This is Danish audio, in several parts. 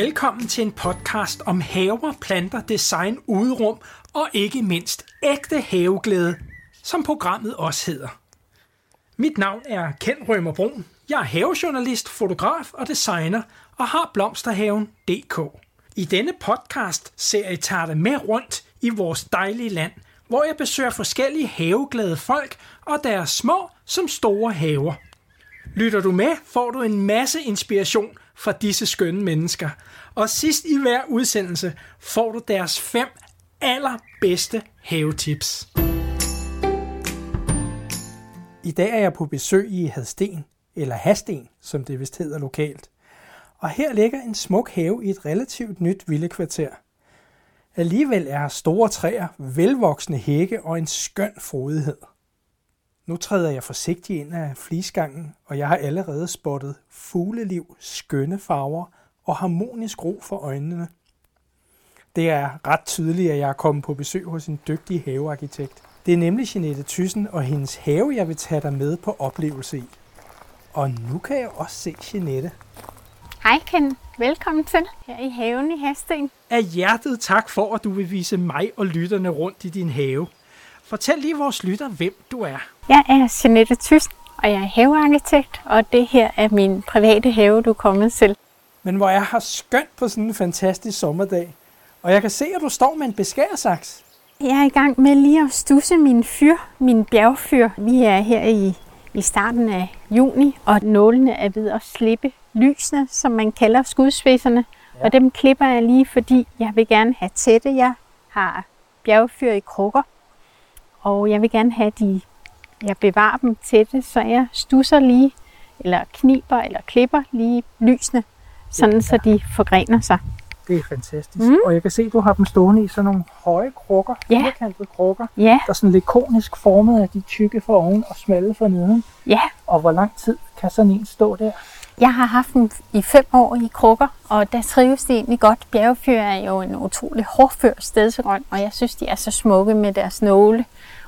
Velkommen til en podcast om haver, planter, design, udrum og ikke mindst ægte haveglæde, som programmet også hedder. Mit navn er Ken Rømer Brun. Jeg er havejournalist, fotograf og designer og har blomsterhaven.dk. I denne podcast serie tager det med rundt i vores dejlige land, hvor jeg besøger forskellige haveglade folk og deres små som store haver. Lytter du med, får du en masse inspiration fra disse skønne mennesker. Og sidst i hver udsendelse får du deres fem allerbedste havetips. I dag er jeg på besøg i Hadsten, eller Hasten, som det vist hedder lokalt. Og her ligger en smuk have i et relativt nyt villekvarter. Alligevel er store træer, velvoksne hække og en skøn frodighed. Nu træder jeg forsigtigt ind af flisgangen, og jeg har allerede spottet fugleliv, skønne farver og harmonisk ro for øjnene. Det er ret tydeligt, at jeg er kommet på besøg hos en dygtig havearkitekt. Det er nemlig Jeanette Thyssen og hendes have, jeg vil tage dig med på oplevelse i. Og nu kan jeg også se Jeanette. Hej Ken, velkommen til her i haven i Hasten. Af hjertet tak for, at du vil vise mig og lytterne rundt i din have. Fortæl lige vores lytter, hvem du er. Jeg er Jeanette Thyssen, og jeg er havearkitekt, og det her er min private have, du er kommet til. Men hvor jeg har skønt på sådan en fantastisk sommerdag. Og jeg kan se, at du står med en beskæresaks. Jeg er i gang med lige at stusse min fyr, min bjergfyr. Vi er her i, i starten af juni, og nålene er ved at slippe lysene, som man kalder skudsvæserne. Ja. Og dem klipper jeg lige, fordi jeg vil gerne have tætte. Jeg har bjergfyr i krukker, og jeg vil gerne have de, jeg bevarer dem tætte, så jeg stusser lige, eller kniber, eller klipper lige lysene, sådan ja. så de forgrener sig. Det er fantastisk. Mm. Og jeg kan se, at du har dem stående i sådan nogle høje krukker, ja. firkantede krukker, ja. der er sådan lidt konisk formet af de tykke for oven og smalle for neden. Ja. Og hvor lang tid kan sådan en stå der? Jeg har haft dem i fem år i krukker, og der trives de egentlig godt. Bjergefyr er jo en utrolig hårdfør stedsegrøn, og jeg synes, de er så smukke med deres nåle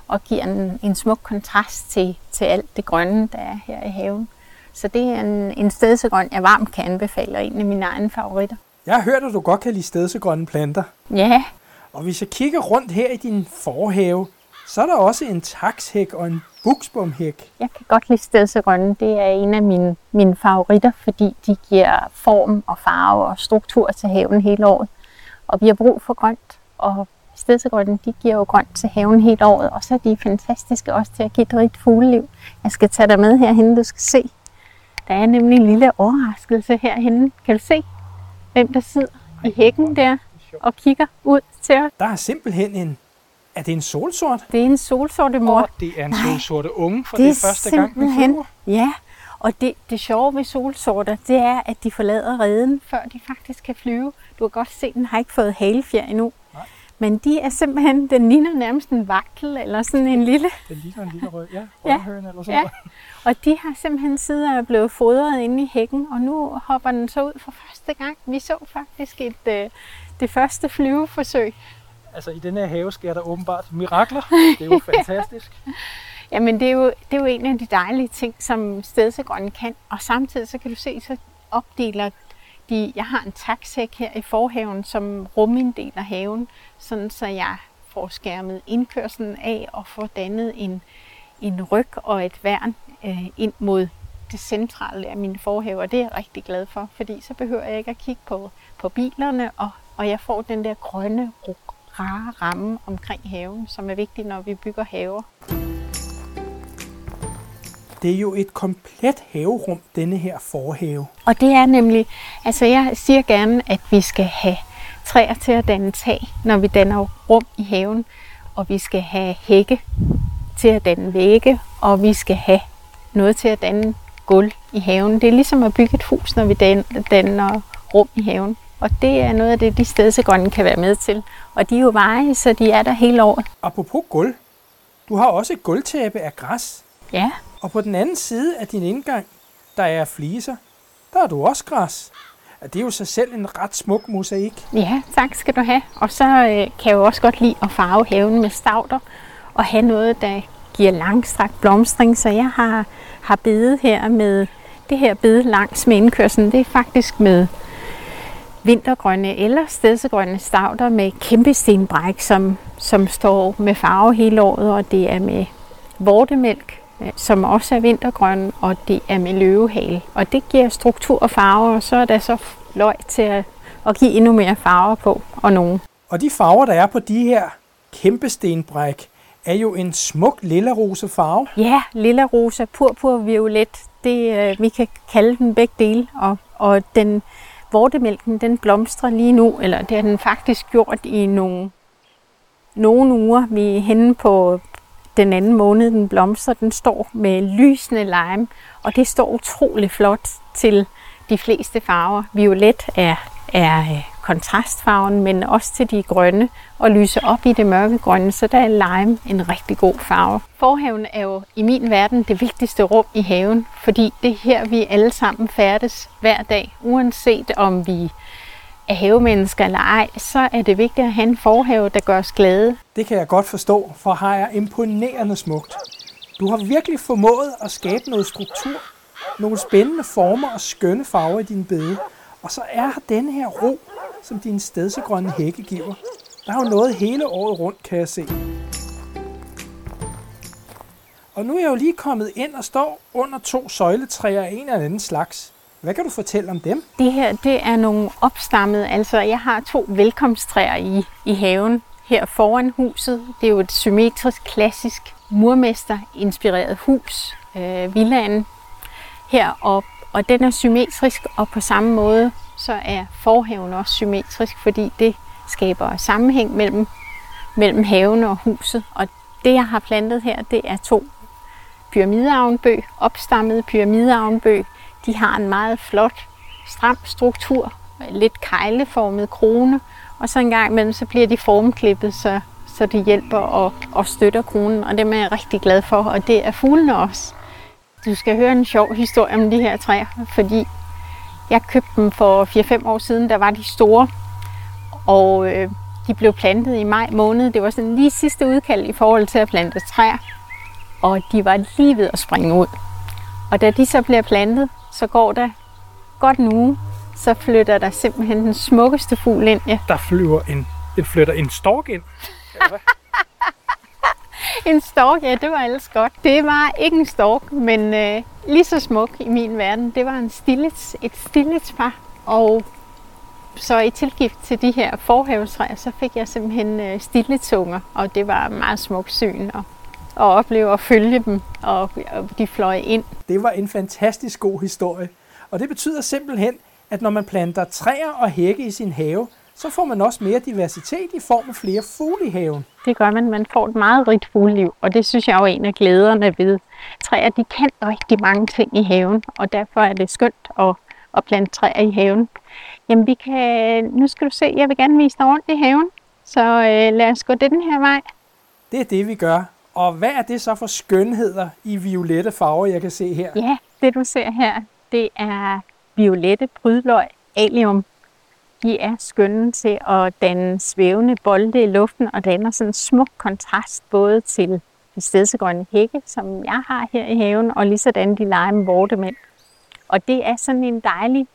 og giver en, en smuk kontrast til, til alt det grønne, der er her i haven. Så det er en, en stedsegrøn, jeg varmt kan anbefale, og en af mine egne favoritter. Jeg har hørt, at du godt kan lide stedsegrønne planter. Ja. Og hvis jeg kigger rundt her i din forhave, så er der også en takshæk og en buksbomhæk. Jeg kan godt lide stedsegrønne. Det er en af mine, mine favoritter, fordi de giver form og farve og struktur til haven hele året. Og vi har brug for grønt, og stedsegrønne, de giver jo grønt til haven hele året, og så er de fantastiske også til at give et rigt fugleliv. Jeg skal tage dig med herhen, du skal se. Der er nemlig en lille overraskelse herhen. Kan du se, hvem der sidder i hækken der og kigger ud til os? Der er simpelthen en... Er det en solsort? Det er en solsorte mor. Oh, det er en solsorte unge, for det, det er første gang, vi flyver. Ja, og det, det sjove ved solsorter, det er, at de forlader reden, før de faktisk kan flyve. Du kan godt se, at den har ikke fået halefjer endnu. Men de er simpelthen, den ligner nærmest en vaktel, eller sådan en lille... Den ligner en lille rød, ja, rødhøn ja, eller sådan ja. Og de har simpelthen siddet og blevet fodret inde i hækken, og nu hopper den så ud for første gang. Vi så faktisk et, øh, det første flyveforsøg. Altså i den her have sker der åbenbart mirakler. Det er jo fantastisk. Jamen det er, jo, det er jo en af de dejlige ting, som stedsegrønne kan. Og samtidig så kan du se, så opdeler fordi jeg har en taksæk her i forhaven, som ruminddeler haven, sådan så jeg får skærmet indkørselen af og får dannet en, en ryg og et værn øh, ind mod det centrale af min forhave, og det er jeg rigtig glad for, fordi så behøver jeg ikke at kigge på, på bilerne, og, og jeg får den der grønne, rare ramme omkring haven, som er vigtig, når vi bygger haver. Det er jo et komplet haverum, denne her forhave. Og det er nemlig, altså jeg siger gerne, at vi skal have træer til at danne tag, når vi danner rum i haven. Og vi skal have hække til at danne vægge, og vi skal have noget til at danne gulv i haven. Det er ligesom at bygge et hus, når vi danner rum i haven. Og det er noget af det, de stedsegrønne kan være med til. Og de er jo veje, så de er der hele året. Apropos gulv. Du har også et gulvtæppe af græs. Ja. Og på den anden side af din indgang, der er fliser, der har du også græs. Det er jo sig selv en ret smuk mosaik. Ja, tak skal du have. Og så øh, kan jeg jo også godt lide at farve haven med stavter og have noget, der giver langstrakt blomstring. Så jeg har, har bedet her med det her bede langs med indkørslen. Det er faktisk med vintergrønne eller stedsegrønne stavter med kæmpe stenbræk, som, som står med farve hele året, og det er med vortemælk, som også er vintergrøn, og det er med løvehale. Og det giver struktur og farve, og så er der så løg til at, at give endnu mere farver på, og nogen. Og de farver, der er på de her kæmpe stenbræk, er jo en smuk lilla rosa farve. Ja, lilla rosa, purpur, violet, det, øh, vi kan kalde den begge dele, og, og den vortemælken, den blomstrer lige nu, eller det har den faktisk gjort i nogle, nogle uger. Vi er henne på den anden måned, den blomstrer, den står med lysende lime, og det står utrolig flot til de fleste farver. Violet er, er øh, kontrastfarven, men også til de grønne, og lyse op i det mørke grønne, så der er lime en rigtig god farve. Forhaven er jo i min verden det vigtigste rum i haven, fordi det er her, vi alle sammen færdes hver dag. Uanset om vi er havemennesker eller ej, så er det vigtigt at have en forhave, der gør os glade. Det kan jeg godt forstå, for har jeg imponerende smukt. Du har virkelig formået at skabe noget struktur, nogle spændende former og skønne farver i din bede. Og så er her denne her ro, som din stedsegrønne hække giver. Der er jo noget hele året rundt, kan jeg se. Og nu er jeg jo lige kommet ind og står under to søjletræer af en eller anden slags. Hvad kan du fortælle om dem? Det her, det er nogle opstammede, altså jeg har to velkomsttræer i, i haven her foran huset. Det er jo et symmetrisk, klassisk murmester-inspireret hus, øh, villaen heroppe. Og den er symmetrisk, og på samme måde så er forhaven også symmetrisk, fordi det skaber sammenhæng mellem, mellem haven og huset. Og det, jeg har plantet her, det er to pyramideavnbøg, opstammede pyramideavnbøg. De har en meget flot, stram struktur, lidt kejleformet krone, og så en gang imellem, så bliver de formklippet, så, så det hjælper og, og støtter kronen, og dem er jeg rigtig glad for, og det er fuglene også. Du skal høre en sjov historie om de her træer, fordi jeg købte dem for 4-5 år siden, der var de store, og øh, de blev plantet i maj måned. Det var sådan lige sidste udkald i forhold til at plante træer, og de var lige ved at springe ud. Og da de så bliver plantet, så går der godt uge, så flytter der simpelthen den smukkeste fugl ind. Ja. Der flyver en, en flytter en stork ind. en stork, ja, det var ellers godt. Det var ikke en stork, men øh, lige så smuk i min verden. Det var en stillets, et stilletspar, og så i tilgift til de her forhavestræer, så fik jeg simpelthen øh, stilletunger, og det var meget smukt syn at, at opleve at følge dem, og, de fløj ind. Det var en fantastisk god historie, og det betyder simpelthen, at når man planter træer og hække i sin have, så får man også mere diversitet i form af flere fugle i haven. Det gør man. Man får et meget rigt fugleliv, og det synes jeg er en af glæderne ved træer. De kan rigtig mange ting i haven, og derfor er det skønt at, at plante træer i haven. Jamen vi kan, nu skal du se, jeg vil gerne vise dig rundt i haven, så øh, lad os gå den her vej. Det er det, vi gør. Og hvad er det så for skønheder i violette farver, jeg kan se her? Ja, det du ser her, det er violette prydløg alium de er skønne til at danne svævende bolde i luften og danner sådan en smuk kontrast både til de stedsegrønne hække, som jeg har her i haven, og lige sådan de med vortemænd. Og det er sådan en dejlig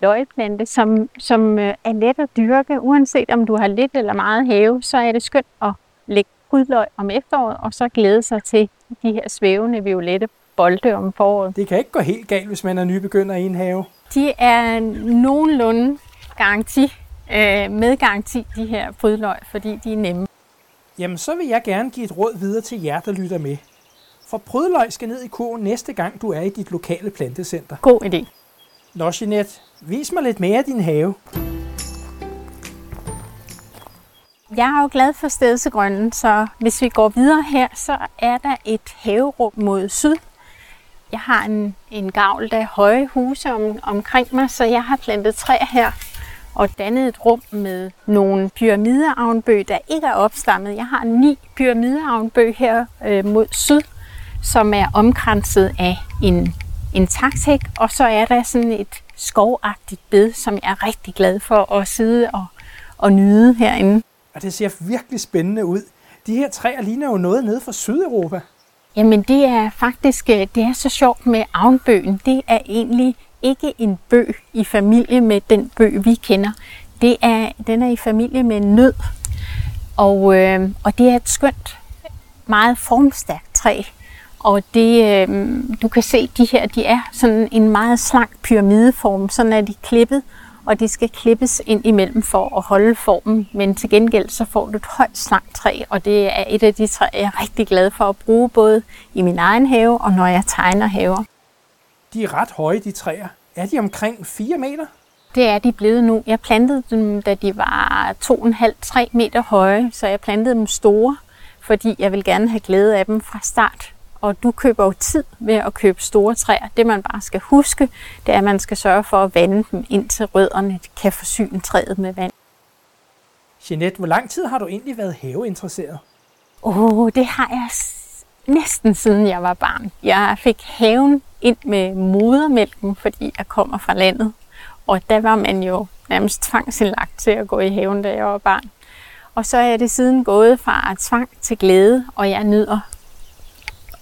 løgplante, som, som øh, er let at dyrke. Uanset om du har lidt eller meget have, så er det skønt at lægge prydløg om efteråret, og så glæde sig til de her svævende violette bolde om foråret. Det kan ikke gå helt galt, hvis man er nybegynder i en have. De er nogenlunde garanti, øh, med garanti, de her frydløg, fordi de er nemme. Jamen, så vil jeg gerne give et råd videre til jer, der lytter med. For prydløg skal ned i kurven næste gang, du er i dit lokale plantecenter. God idé. Nå, Jeanette, vis mig lidt mere af din have. Jeg er jo glad for stedsegrønnen, så hvis vi går videre her, så er der et haverum mod syd. Jeg har en, en gavl, der er høje huse om, omkring mig, så jeg har plantet træ her og dannet et rum med nogle pyramideavnbøg, der ikke er opstammet. Jeg har ni pyramideavnbøg her øh, mod syd, som er omkranset af en, en taksæk, og så er der sådan et skovagtigt bed, som jeg er rigtig glad for at sidde og, og nyde herinde. Og det ser virkelig spændende ud. De her træer ligner jo noget nede fra Sydeuropa. Jamen det er faktisk, øh, det er så sjovt med avnbøgen. Det er egentlig ikke en bøg i familie med den bøg, vi kender. Det er, den er i familie med en nød, og, øh, og det er et skønt, meget formstærkt træ. Og det, øh, du kan se, de her, de er sådan en meget slank pyramideform, sådan er de klippet, og de skal klippes ind imellem for at holde formen. Men til gengæld så får du et højt slankt træ, og det er et af de træer, jeg er rigtig glad for at bruge både i min egen have og når jeg tegner haver. De er ret høje, de træer. Er de omkring 4 meter? Det er de blevet nu. Jeg plantede dem, da de var 2,5-3 meter høje, så jeg plantede dem store, fordi jeg vil gerne have glæde af dem fra start. Og du køber jo tid ved at købe store træer. Det man bare skal huske, det er, at man skal sørge for at vande dem, indtil rødderne kan forsyne træet med vand. Jeanette, hvor lang tid har du egentlig været haveinteresseret? Åh, oh, det har jeg næsten siden jeg var barn. Jeg fik haven ind med modermælken, fordi jeg kommer fra landet. Og der var man jo nærmest tvangsindlagt til at gå i haven, da jeg var barn. Og så er det siden gået fra tvang til glæde, og jeg nyder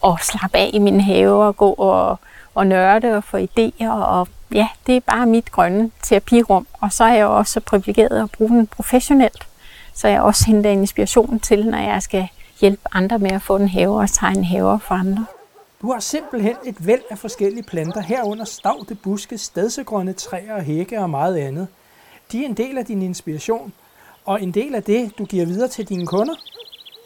at slappe af i min have og gå og, og nørde og få idéer. Og ja, det er bare mit grønne terapirum. Og så er jeg også så privilegeret at bruge den professionelt. Så jeg også henter inspiration til, når jeg skal hjælpe andre med at få en have og tegne haver for andre. Du har simpelthen et væld af forskellige planter, herunder stavte buske, stedsegrønne træer og hække og meget andet. De er en del af din inspiration, og en del af det, du giver videre til dine kunder.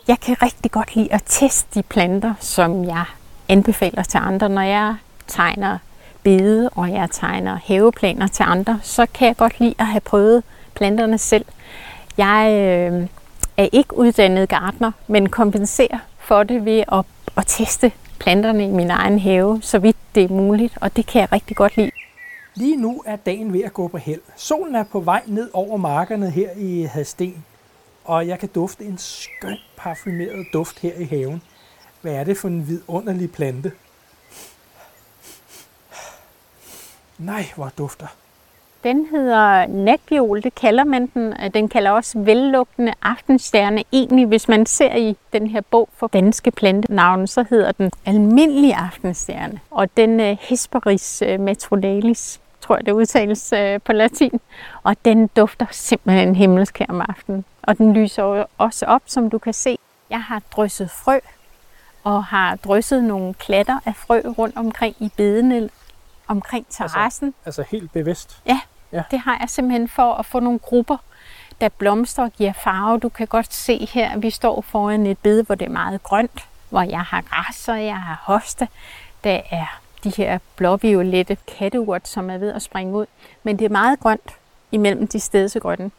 Jeg kan rigtig godt lide at teste de planter, som jeg anbefaler til andre. Når jeg tegner bede, og jeg tegner haveplaner til andre, så kan jeg godt lide at have prøvet planterne selv. Jeg øh, er ikke uddannet gartner, men kompenserer for det ved at, at teste planterne i min egen have, så vidt det er muligt, og det kan jeg rigtig godt lide. Lige nu er dagen ved at gå på held. Solen er på vej ned over markerne her i Hadsten, og jeg kan dufte en skøn parfumeret duft her i haven. Hvad er det for en vidunderlig plante? Nej, hvor dufter. Den hedder natviol, det kalder man den. Den kalder også vellugtende aftenstjerne. Egentlig, hvis man ser i den her bog for danske plantenavne, så hedder den almindelig aftenstjerne. Og den øh, Hesperis øh, matronalis, tror jeg det udtales øh, på latin. Og den dufter simpelthen himmelsk her om aftenen. Og den lyser også op, som du kan se. Jeg har drysset frø og har drysset nogle klatter af frø rundt omkring i bedene omkring terrassen. Altså, altså helt bevidst? Ja, ja, det har jeg simpelthen for at få nogle grupper, der blomstrer og giver farve. Du kan godt se her, at vi står foran et bede, hvor det er meget grønt, hvor jeg har græs og jeg har hoste. Der er de her blåviolette katteurt, som er ved at springe ud. Men det er meget grønt imellem de stedsegrønne.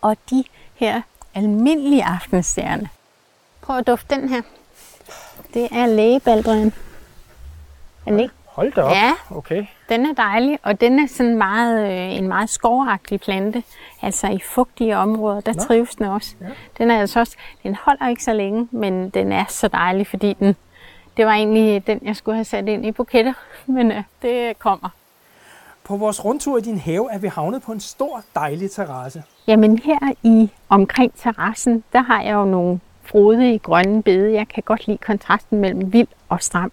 Og de her almindelige aftenstjerne. Prøv at dufte den her. Det er lægebaldrian. Er den ikke Hold da op. Ja, okay. den er dejlig, og den er sådan meget, øh, en meget skovagtig plante. Altså i fugtige områder, der Nå. trives den også. Ja. Den er altså også, den holder ikke så længe, men den er så dejlig, fordi den, det var egentlig den, jeg skulle have sat ind i buketter, men øh, det kommer. På vores rundtur i din have er vi havnet på en stor, dejlig terrasse. Jamen her i omkring terrassen, der har jeg jo nogle frodige grønne bede. Jeg kan godt lide kontrasten mellem vild og stram.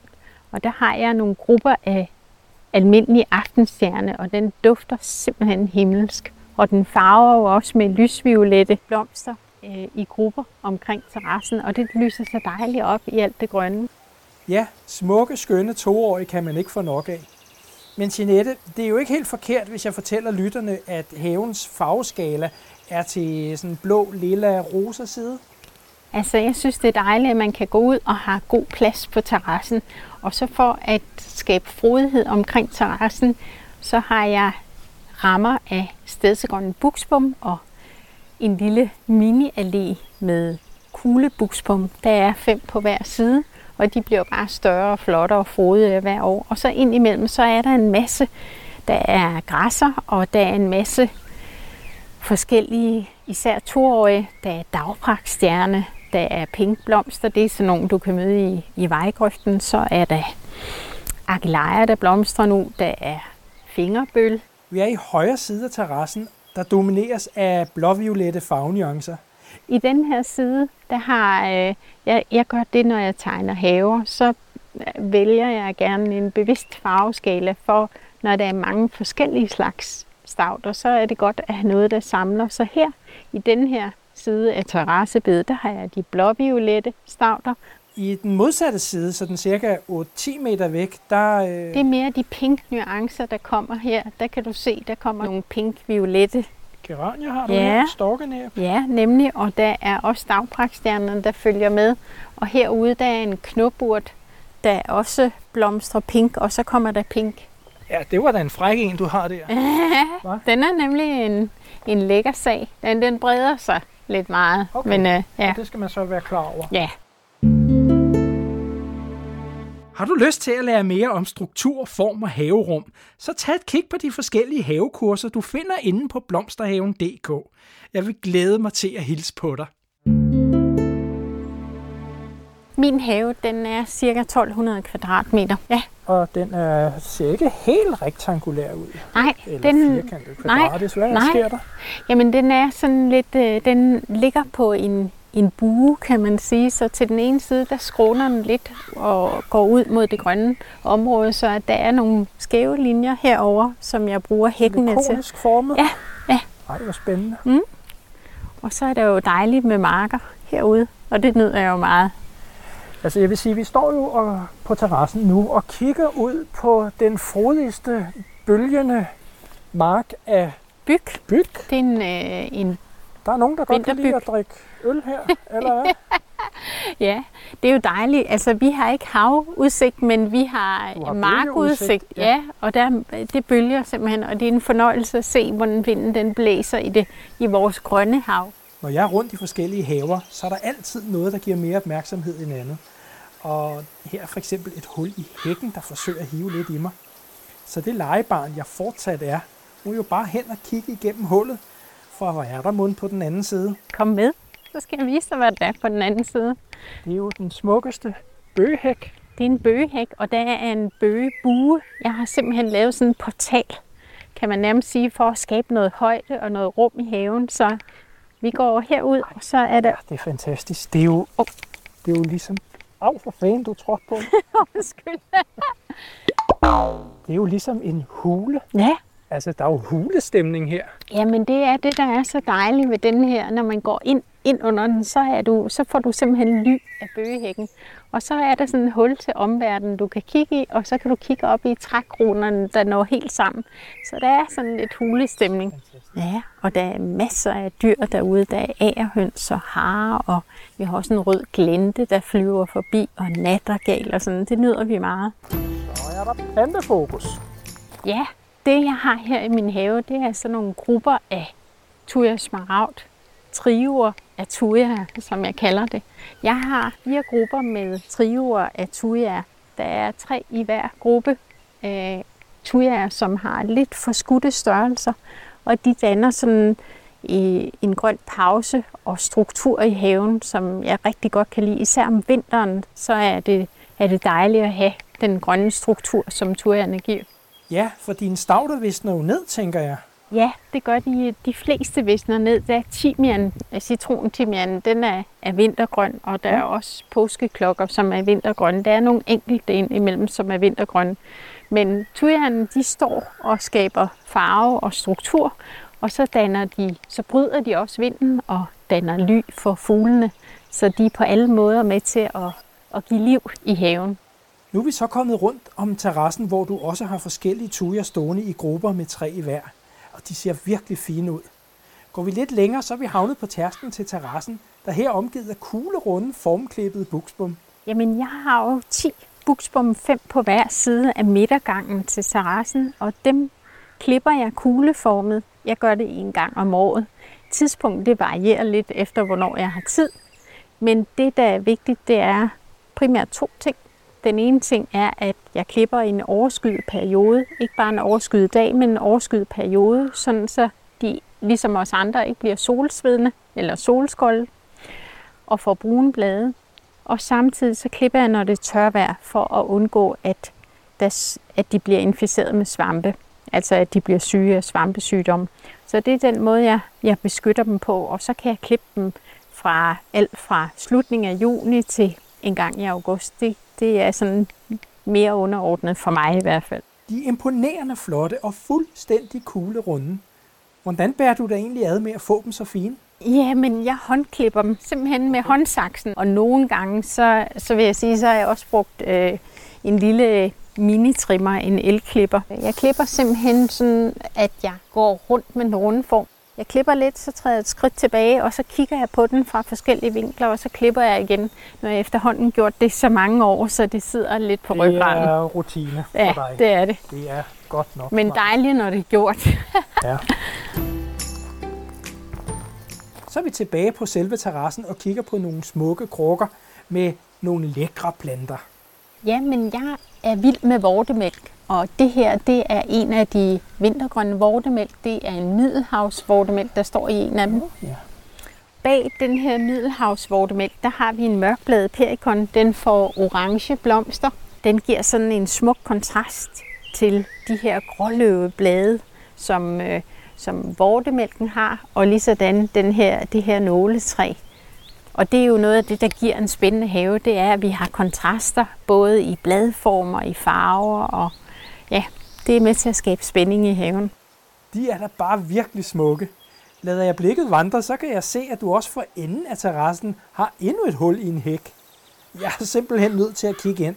Og der har jeg nogle grupper af almindelige aftenstjerne, og den dufter simpelthen himmelsk. Og den farver jo også med lysviolette blomster øh, i grupper omkring terrassen, og det lyser så dejligt op i alt det grønne. Ja, smukke, skønne toårige kan man ikke få nok af. Men Jeanette, det er jo ikke helt forkert, hvis jeg fortæller lytterne, at havens farveskala er til sådan blå, lilla, rosa side. Altså, jeg synes, det er dejligt, at man kan gå ud og have god plads på terrassen. Og så for at skabe frodighed omkring terrassen, så har jeg rammer af stedsegrønne buksbom og en lille mini-allé med kuglebuksbom. Der er fem på hver side, og de bliver bare større og flottere og frodige hver år. Og så indimellem, så er der en masse, der er græsser, og der er en masse forskellige, især toårige, der er dagpragtstjerne, der er pinkblomster, det er sådan nogle, du kan møde i, i vejgrøften. Så er der agilejer, der blomstrer nu. Der er fingerbøl. Vi er i højre side af terrassen, der domineres af blåviolette farvenuancer. I den her side, der har øh, jeg, jeg gør det, når jeg tegner haver, så vælger jeg gerne en bevidst farveskala for, når der er mange forskellige slags stauder, så er det godt at have noget, der samler. Så her i den her side af terrassebedet, der har jeg de blåviolette stauder. I den modsatte side, så den cirka 8-10 meter væk, der... Øh... Det er mere de pink nuancer, der kommer her. Der kan du se, der kommer nogle pink-violette Geranier har du ja. her, storkenæb. Ja, nemlig, og der er også dagbrakstjernerne, der følger med. Og herude, der er en knopurt, der også blomstrer pink, og så kommer der pink. Ja, det var da en fræk en, du har der. Ja, den er nemlig en, en lækker sag. Den, den breder sig lidt meget. Okay, Men, uh, ja. og det skal man så være klar over. Ja. Har du lyst til at lære mere om struktur, form og haverum, så tag et kig på de forskellige havekurser, du finder inde på blomsterhaven.dk. Jeg vil glæde mig til at hilse på dig. Min have, den er cirka 1200 kvadratmeter. Ja. Og den er, ser ikke helt rektangulær ud. Nej, Eller den, firkantet kvadratisk. Hvad nej. sker der? Jamen, den er sådan lidt, øh, den ligger på en, en bue, kan man sige. Så til den ene side, der skråner den lidt og går ud mod det grønne område, så at der er nogle skæve linjer herover, som jeg bruger hækkene til. Det formet? Ja, ja. Ej, det var spændende. Mm. Og så er det jo dejligt med marker herude, og det nyder jeg jo meget. Altså jeg vil sige, vi står jo og, på terrassen nu og kigger ud på den frodigste, bølgende mark af byg. byg. Det er en, øh, en Der er nogen, der godt kan lide at drikke øl her, eller hvad? ja, det er jo dejligt. Altså, vi har ikke havudsigt, men vi har, har markudsigt. Ja. ja, og der, det bølger simpelthen, og det er en fornøjelse at se, hvordan vinden den blæser i, det, i vores grønne hav. Når jeg er rundt i forskellige haver, så er der altid noget, der giver mere opmærksomhed end andet. Og her er for eksempel et hul i hækken, der forsøger at hive lidt i mig. Så det legebarn, jeg fortsat er, må jo bare hen og kigge igennem hullet, for hvor er der mund på den anden side. Kom med, så skal jeg vise dig, hvad der er på den anden side. Det er jo den smukkeste bøgehæk. Det er en bøgehæk, og der er en bøgebue. Jeg har simpelthen lavet sådan en portal, kan man nærmest sige, for at skabe noget højde og noget rum i haven. Så vi går herud, og så er der... Ja, det er fantastisk. Det er jo, oh. det er jo ligesom Au for fanden, du trådte på. Undskyld. det er jo ligesom en hule. Ja. Altså, der er jo hulestemning her. Jamen, det er det, der er så dejligt ved den her. Når man går ind, ind under den, så, er du, så får du simpelthen ly af bøgehækken. Og så er der sådan et hul til omverdenen, du kan kigge i, og så kan du kigge op i trækronerne, der når helt sammen. Så der er sådan lidt hulestemning. Ja, og der er masser af dyr derude. Der er agerhøns og hare, og vi har også en rød glente, der flyver forbi, og nattergal og sådan. Det nyder vi meget. Så er der plantefokus. Ja, det jeg har her i min have, det er sådan nogle grupper af Thuja smaragd, trioer af Thuja, som jeg kalder det. Jeg har fire grupper med trioer af Thuja. Der er tre i hver gruppe øh, af Thuja, som har lidt forskudte størrelser, og de danner sådan en grøn pause og struktur i haven, som jeg rigtig godt kan lide. Især om vinteren, så er det, er det dejligt at have den grønne struktur, som turierne giver. Ja, for dine stavter visner jo ned, tænker jeg. Ja, det gør de, de fleste visner ned. Der er timian, citrontimian, den er, er vintergrøn, og der er også påskeklokker, som er vintergrønne. Der er nogle enkelte ind imellem, som er vintergrønne. Men tujanen, de står og skaber farve og struktur, og så danner de, så bryder de også vinden og danner ly for fuglene. Så de er på alle måder med til at, at give liv i haven. Nu er vi så kommet rundt om terrassen, hvor du også har forskellige tujer stående i grupper med tre i hver. Og de ser virkelig fine ud. Går vi lidt længere, så er vi havnet på tærsken til terrassen, der her er omgivet af kuglerunde, formklippede buksbom. Jamen, jeg har jo 10 buksbom, fem på hver side af midtergangen til terrassen, og dem klipper jeg kugleformet. Jeg gør det en gang om året. Tidspunktet det varierer lidt efter, hvornår jeg har tid. Men det, der er vigtigt, det er primært to ting. Den ene ting er, at jeg klipper i en overskyet periode. Ikke bare en overskyet dag, men en overskyet periode, sådan så de, ligesom os andre, ikke bliver solsvedende eller solskolde og får brune blade. Og samtidig så klipper jeg, når det er tørvejr, for at undgå, at, der, at de bliver inficeret med svampe. Altså at de bliver syge af svampesygdom. Så det er den måde, jeg, jeg beskytter dem på. Og så kan jeg klippe dem fra alt fra slutningen af juni til en gang i august. Det, det er sådan mere underordnet for mig i hvert fald. De er imponerende flotte og fuldstændig kugle runde. Hvordan bærer du dig egentlig ad med at få dem så fine? Ja, men jeg håndklipper dem simpelthen med håndsaksen. Og nogle gange, så, så vil jeg sige, så har jeg også brugt øh, en lille minitrimmer, en elklipper. Jeg klipper simpelthen sådan, at jeg går rundt med en runde form. Jeg klipper lidt, så træder jeg et skridt tilbage, og så kigger jeg på den fra forskellige vinkler, og så klipper jeg igen, når jeg efterhånden gjort det så mange år, så det sidder lidt på ryggraden. Det er rutine for ja, dig. det er det. Det er godt nok. Men dejligt, når det er gjort. ja. Så er vi tilbage på selve terrassen og kigger på nogle smukke krukker med nogle lækre planter. Ja, men jeg er vild med vortemælk, og det her, det er en af de vintergrønne vortemælk. Det er en middelhavsvortemælk, der står i en af dem. Ja. Bag den her middelhavsvortemælk, der har vi en mørkbladet perikon. Den får orange blomster. Den giver sådan en smuk kontrast til de her gråløve blade, som, øh, som vortemælken har, og lige sådan den her, det her nåletræ. Og det er jo noget af det, der giver en spændende have, det er, at vi har kontraster, både i bladformer, i farver, og ja, det er med til at skabe spænding i haven. De er da bare virkelig smukke. Lader jeg blikket vandre, så kan jeg se, at du også for enden af terrassen har endnu et hul i en hæk. Jeg er simpelthen nødt til at kigge ind.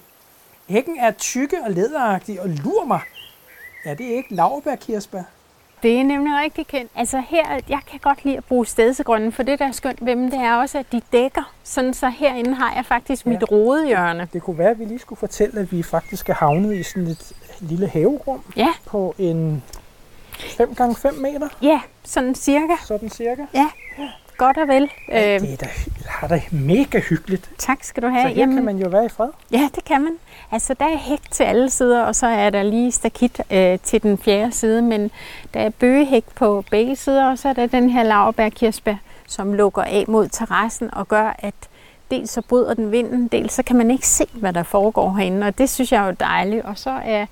Hækken er tykke og læderagtig og lurer mig. Er det ikke laurbærkirsebær? Det er nemlig rigtig kendt. Altså her, jeg kan godt lide at bruge stedsegrønne, for det der er skønt ved dem, det er også, at de dækker. Sådan så herinde har jeg faktisk ja. mit rodehjørne. Det kunne være, at vi lige skulle fortælle, at vi faktisk er havnet i sådan et lille haverum Ja, på en 5 gange 5 meter. ja, sådan cirka. Sådan cirka. Ja, godt og vel. Ja, det er da, er da mega hyggeligt. tak skal du Så have. her kan man jo være i fred. Ja, det kan man. Altså, der er hæk til alle sider, og så er der lige stakit øh, til den fjerde side, men der er bøgehæk på begge sider, og så er der den her laurbærkirsebær, som lukker af mod terrassen og gør, at dels så bryder den vinden, dels så kan man ikke se, hvad der foregår herinde, og det synes jeg er jo dejligt. Og så er,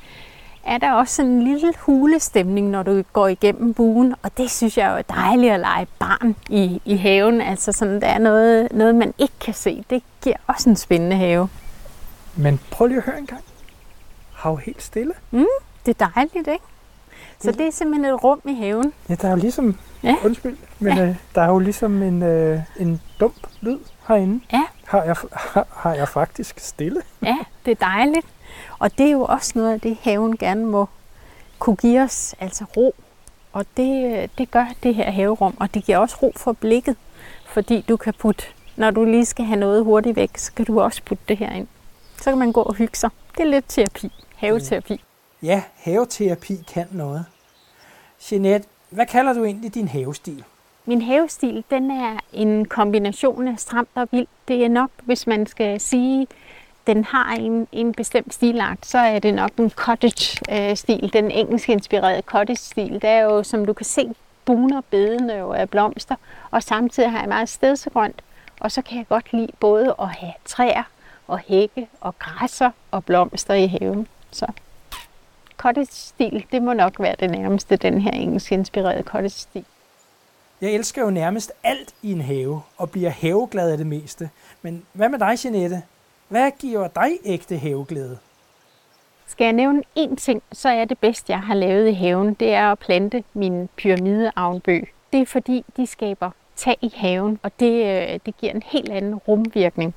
er der også sådan en lille hulestemning, når du går igennem buen, og det synes jeg er jo dejligt at lege barn i, i haven. Altså sådan, der er noget, noget, man ikke kan se. Det giver også en spændende have. Men prøv lige at høre en gang. Hav helt stille. Det er dejligt, ikke? Så det er simpelthen et rum i haven. Ja, der er jo ligesom, Ja. undskyld, men ja. øh, der er jo ligesom en, øh, en dump lyd herinde. Ja. Har jeg, har, har jeg faktisk stille? Ja, det er dejligt. Og det er jo også noget af det, haven gerne må kunne give os, altså ro. Og det, det gør det her haverum, og det giver også ro for blikket. Fordi du kan putte, når du lige skal have noget hurtigt væk, så kan du også putte det her ind. Så kan man gå og hygge sig. Det er lidt terapi, haveterapi. Ja, haveterapi kan noget. Jeanette, hvad kalder du egentlig din havestil? Min havestil, den er en kombination af stramt og vildt. Det er nok, hvis man skal sige, den har en, en bestemt stilart, så er det nok en cottage-stil, øh, den engelsk inspirerede cottage-stil. Det er jo, som du kan se, buner bedene jo af blomster, og samtidig har jeg meget stedsegrønt. Og så kan jeg godt lide både at have træer og hække og græsser og blomster i haven. Så cottage-stil, det må nok være det nærmeste, den her engelsk inspirerede cottage-stil. Jeg elsker jo nærmest alt i en have, og bliver haveglad af det meste. Men hvad med dig, Jeanette? Hvad giver dig ægte haveglæde? Skal jeg nævne én ting, så er det bedste, jeg har lavet i haven, det er at plante min pyramideavnbøg. Det er fordi, de skaber tag i haven, og det, øh, det giver en helt anden rumvirkning.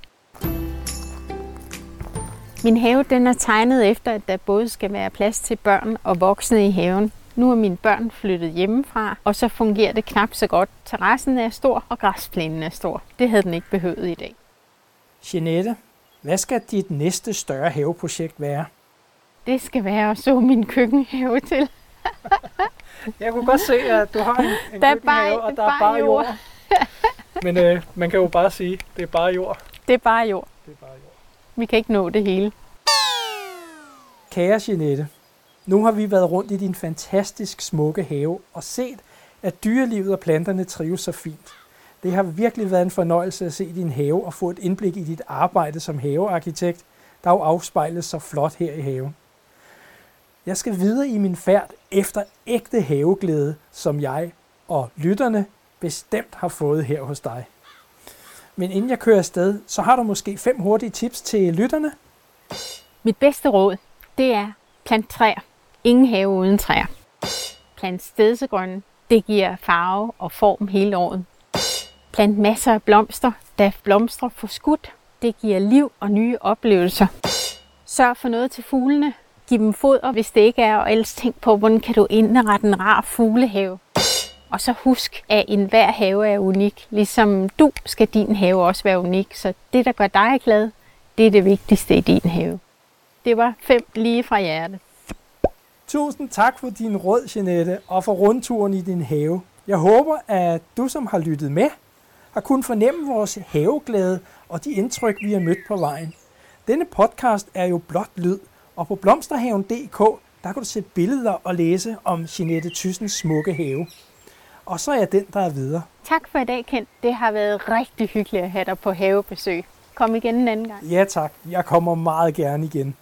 Min have den er tegnet efter, at der både skal være plads til børn og voksne i haven. Nu er mine børn flyttet hjemmefra, og så fungerer det knap så godt. Terrassen er stor, og græsplænen er stor. Det havde den ikke behøvet i dag. Jeanette, hvad skal dit næste større haveprojekt være? Det skal være at så min køkkenhave til. Jeg kunne godt se, at du har en, en Der er bare- og der er bare jord. Men øh, man kan jo bare sige, det er bare jord. Det er bare jord. Det er bare jord. Vi kan ikke nå det hele. Kære Jeanette, nu har vi været rundt i din fantastisk smukke have og set, at dyrelivet og planterne trives så fint. Det har virkelig været en fornøjelse at se din have og få et indblik i dit arbejde som havearkitekt, der jo afspejles så flot her i haven. Jeg skal videre i min færd efter ægte haveglæde, som jeg og lytterne bestemt har fået her hos dig. Men inden jeg kører afsted, så har du måske fem hurtige tips til lytterne. Mit bedste råd, det er plant træer. Ingen have uden træer. Plant stedsegrønne. Det giver farve og form hele året. Plant masser af blomster, da blomstrer får skudt. Det giver liv og nye oplevelser. Sørg for noget til fuglene. Giv dem foder, hvis det ikke er, og ellers tænk på, hvordan kan du indrette en rar fuglehave. Og så husk, at enhver have er unik. Ligesom du skal din have også være unik. Så det, der gør dig glad, det er det vigtigste i din have. Det var fem lige fra hjertet. Tusind tak for din råd, Jeanette, og for rundturen i din have. Jeg håber, at du, som har lyttet med, har kunnet fornemme vores haveglæde og de indtryk, vi har mødt på vejen. Denne podcast er jo blot lyd, og på blomsterhaven.dk, der kan du se billeder og læse om Jeanette Thyssens smukke have. Og så er jeg den, der er videre. Tak for i dag, Kent. Det har været rigtig hyggeligt at have dig på havebesøg. Kom igen en anden gang. Ja tak, jeg kommer meget gerne igen.